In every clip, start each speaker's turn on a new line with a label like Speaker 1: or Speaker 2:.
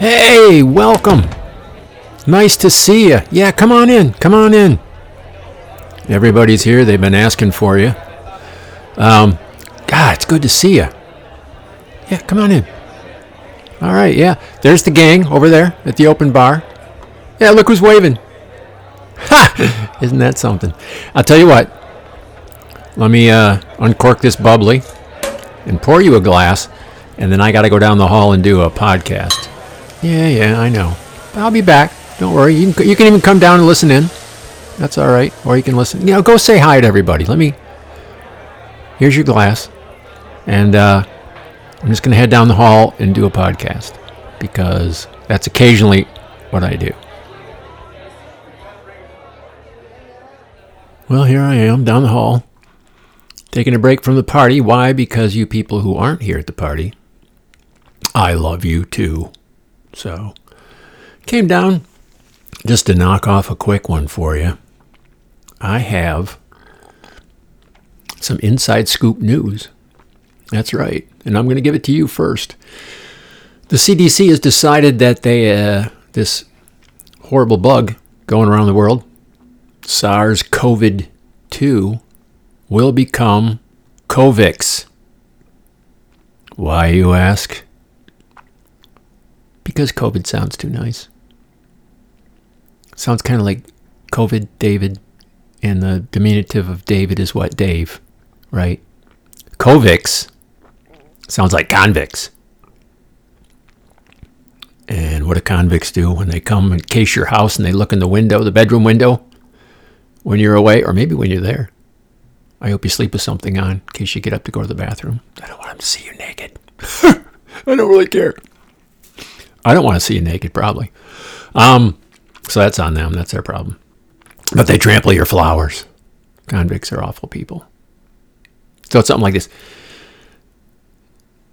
Speaker 1: Hey, welcome. Nice to see you. Yeah, come on in. Come on in. Everybody's here. They've been asking for you. Um, God, it's good to see you. Yeah, come on in. All right, yeah. There's the gang over there at the open bar. Yeah, look who's waving. Ha! Isn't that something? I'll tell you what. Let me uh, uncork this bubbly and pour you a glass, and then I got to go down the hall and do a podcast. Yeah, yeah, I know. I'll be back. Don't worry. You can, you can even come down and listen in. That's all right. Or you can listen. You know, go say hi to everybody. Let me. Here's your glass, and uh, I'm just going to head down the hall and do a podcast because that's occasionally what I do. Well, here I am down the hall, taking a break from the party. Why? Because you people who aren't here at the party, I love you too. So, came down just to knock off a quick one for you. I have some inside scoop news. That's right. And I'm going to give it to you first. The CDC has decided that they uh, this horrible bug going around the world, SARS CoV 2, will become Covix. Why, you ask? Because COVID sounds too nice. Sounds kind of like COVID David, and the diminutive of David is what? Dave, right? Covix sounds like convicts. And what do convicts do when they come and case your house and they look in the window, the bedroom window, when you're away, or maybe when you're there? I hope you sleep with something on in case you get up to go to the bathroom. I don't want them to see you naked. I don't really care. I don't want to see you naked, probably. Um, so that's on them. That's their problem. But they trample your flowers. Convicts are awful people. So it's something like this.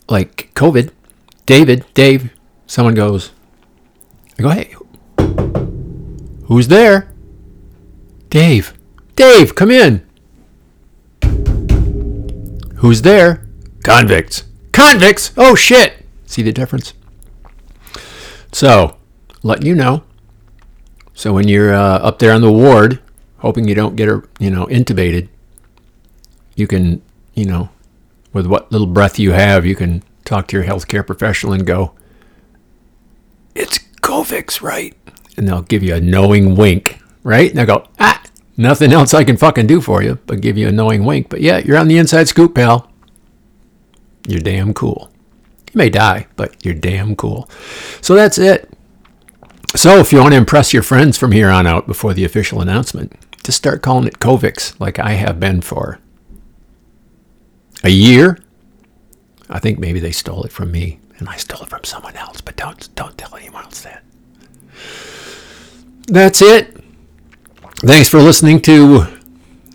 Speaker 1: Like COVID, David, Dave, someone goes, I go, hey, who's there? Dave, Dave, come in. Who's there? Convicts. Convicts? Oh shit. See the difference? So, letting you know. So when you're uh, up there on the ward, hoping you don't get, you know, intubated, you can, you know, with what little breath you have, you can talk to your healthcare professional and go, "It's Covix, right?" And they'll give you a knowing wink, right? And they'll go, "Ah, nothing else I can fucking do for you, but give you a knowing wink." But yeah, you're on the inside scoop, pal. You're damn cool. You may die, but you're damn cool. So that's it. So if you want to impress your friends from here on out before the official announcement, just start calling it Covix like I have been for a year. I think maybe they stole it from me and I stole it from someone else, but don't don't tell anyone else that. That's it. Thanks for listening to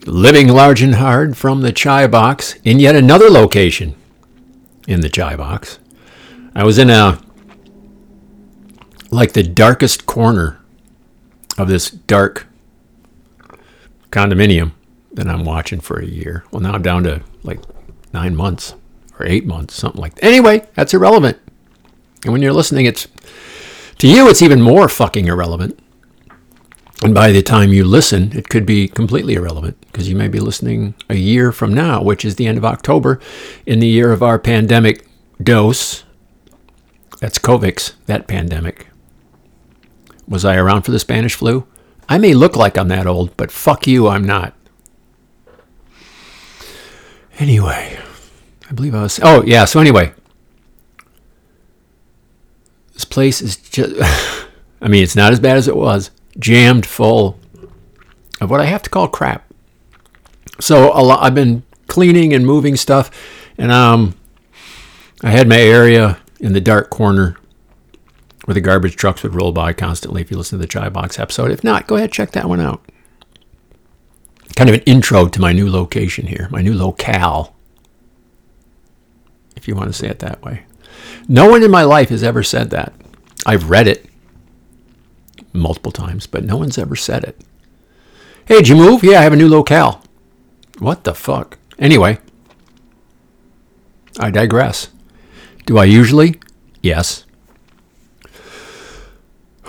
Speaker 1: Living Large and Hard from the Chai Box in yet another location in the Chai Box. I was in a like the darkest corner of this dark condominium that I'm watching for a year. Well, now I'm down to like nine months or eight months, something like that. Anyway, that's irrelevant. And when you're listening, it's to you, it's even more fucking irrelevant. And by the time you listen, it could be completely irrelevant because you may be listening a year from now, which is the end of October, in the year of our pandemic dose. That's Covix, that pandemic. Was I around for the Spanish flu? I may look like I'm that old, but fuck you, I'm not. Anyway, I believe I was. Oh, yeah, so anyway. This place is just. I mean, it's not as bad as it was. Jammed full of what I have to call crap. So a lot, I've been cleaning and moving stuff, and um, I had my area in the dark corner where the garbage trucks would roll by constantly if you listen to the Chai Box episode. If not, go ahead, check that one out. Kind of an intro to my new location here, my new locale, if you want to say it that way. No one in my life has ever said that. I've read it multiple times, but no one's ever said it. Hey, did you move? Yeah, I have a new locale. What the fuck? Anyway, I digress. Do I usually? Yes.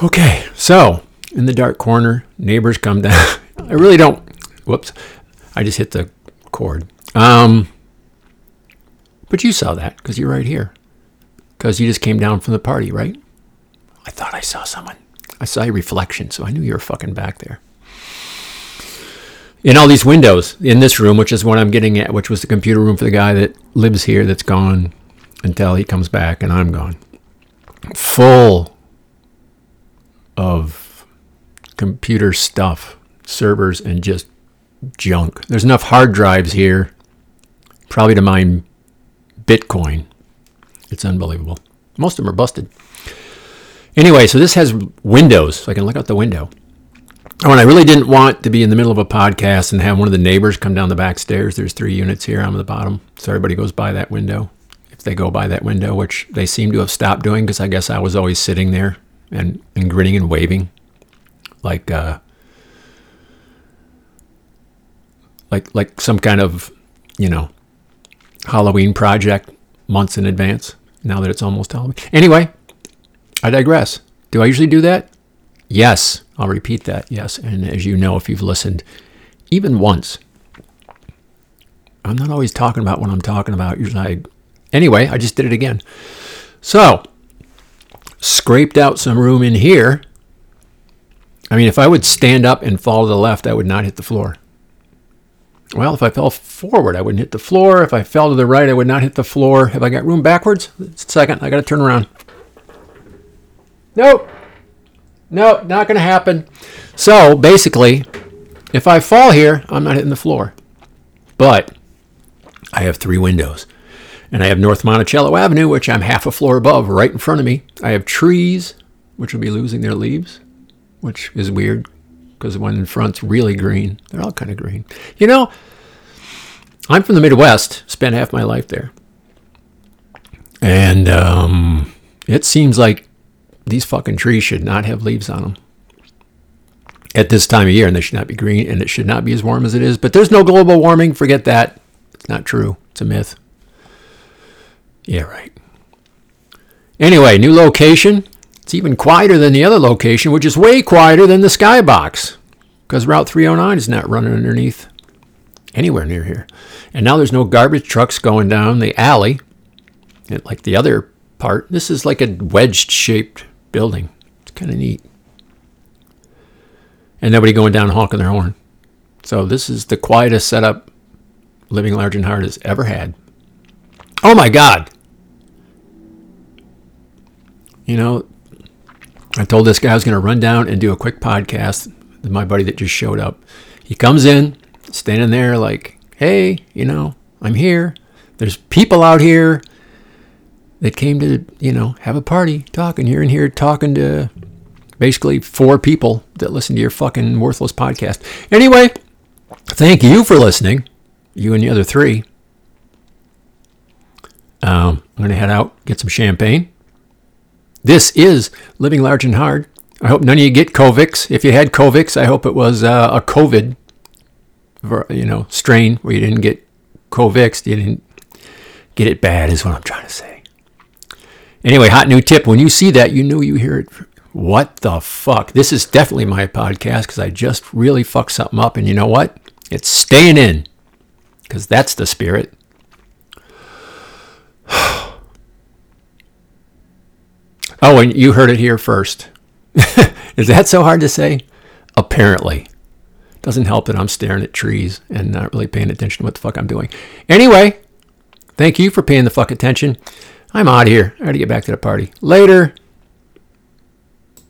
Speaker 1: Okay, so in the dark corner, neighbors come down. I really don't. Whoops, I just hit the cord. Um, but you saw that because you're right here. Because you just came down from the party, right? I thought I saw someone. I saw your reflection, so I knew you were fucking back there. In all these windows in this room, which is what I'm getting at, which was the computer room for the guy that lives here that's gone until he comes back and I'm gone. Full of computer stuff, servers, and just junk. There's enough hard drives here, probably to mine Bitcoin. It's unbelievable. Most of them are busted. Anyway, so this has windows, so I can look out the window. Oh, and I really didn't want to be in the middle of a podcast and have one of the neighbors come down the back stairs. There's three units here. I'm at the bottom. So everybody goes by that window. If they go by that window, which they seem to have stopped doing because I guess I was always sitting there and, and grinning and waving like uh, like like some kind of, you know, Halloween project months in advance now that it's almost Halloween. Anyway, I digress. Do I usually do that? Yes. I'll repeat that. Yes. And as you know, if you've listened even once, I'm not always talking about what I'm talking about. Usually, I, anyway, I just did it again. So, scraped out some room in here. I mean, if I would stand up and fall to the left, I would not hit the floor. Well, if I fell forward, I wouldn't hit the floor. If I fell to the right, I would not hit the floor. Have I got room backwards? Second, I got to turn around. Nope. Nope, not going to happen. So basically, if I fall here, I'm not hitting the floor. But I have three windows. And I have North Monticello Avenue, which I'm half a floor above, right in front of me. I have trees, which will be losing their leaves, which is weird because the one in front's really green. They're all kind of green. You know, I'm from the Midwest, spent half my life there. And um, it seems like these fucking trees should not have leaves on them at this time of year, and they should not be green, and it should not be as warm as it is. But there's no global warming. Forget that. It's not true. It's a myth. Yeah, right. Anyway, new location. It's even quieter than the other location, which is way quieter than the skybox because Route 309 is not running underneath anywhere near here. And now there's no garbage trucks going down the alley like the other part. This is like a wedged shaped building. It's kind of neat. And nobody going down honking their horn. So this is the quietest setup Living Large and Hard has ever had. Oh my God! You know, I told this guy I was going to run down and do a quick podcast. My buddy that just showed up. He comes in, standing there like, hey, you know, I'm here. There's people out here that came to, you know, have a party, talking here and here, talking to basically four people that listen to your fucking worthless podcast. Anyway, thank you for listening, you and the other three. Um, I'm going to head out, get some champagne. This is Living Large and Hard. I hope none of you get Covix. If you had Covix, I hope it was uh, a COVID, you know, strain where you didn't get Covix. You didn't get it bad, is what I'm trying to say. Anyway, hot new tip. When you see that, you know you hear it. What the fuck? This is definitely my podcast because I just really fucked something up. And you know what? It's staying in because that's the spirit. Oh, and you heard it here first. Is that so hard to say? Apparently. Doesn't help that I'm staring at trees and not really paying attention to what the fuck I'm doing. Anyway, thank you for paying the fuck attention. I'm out of here. I gotta get back to the party. Later.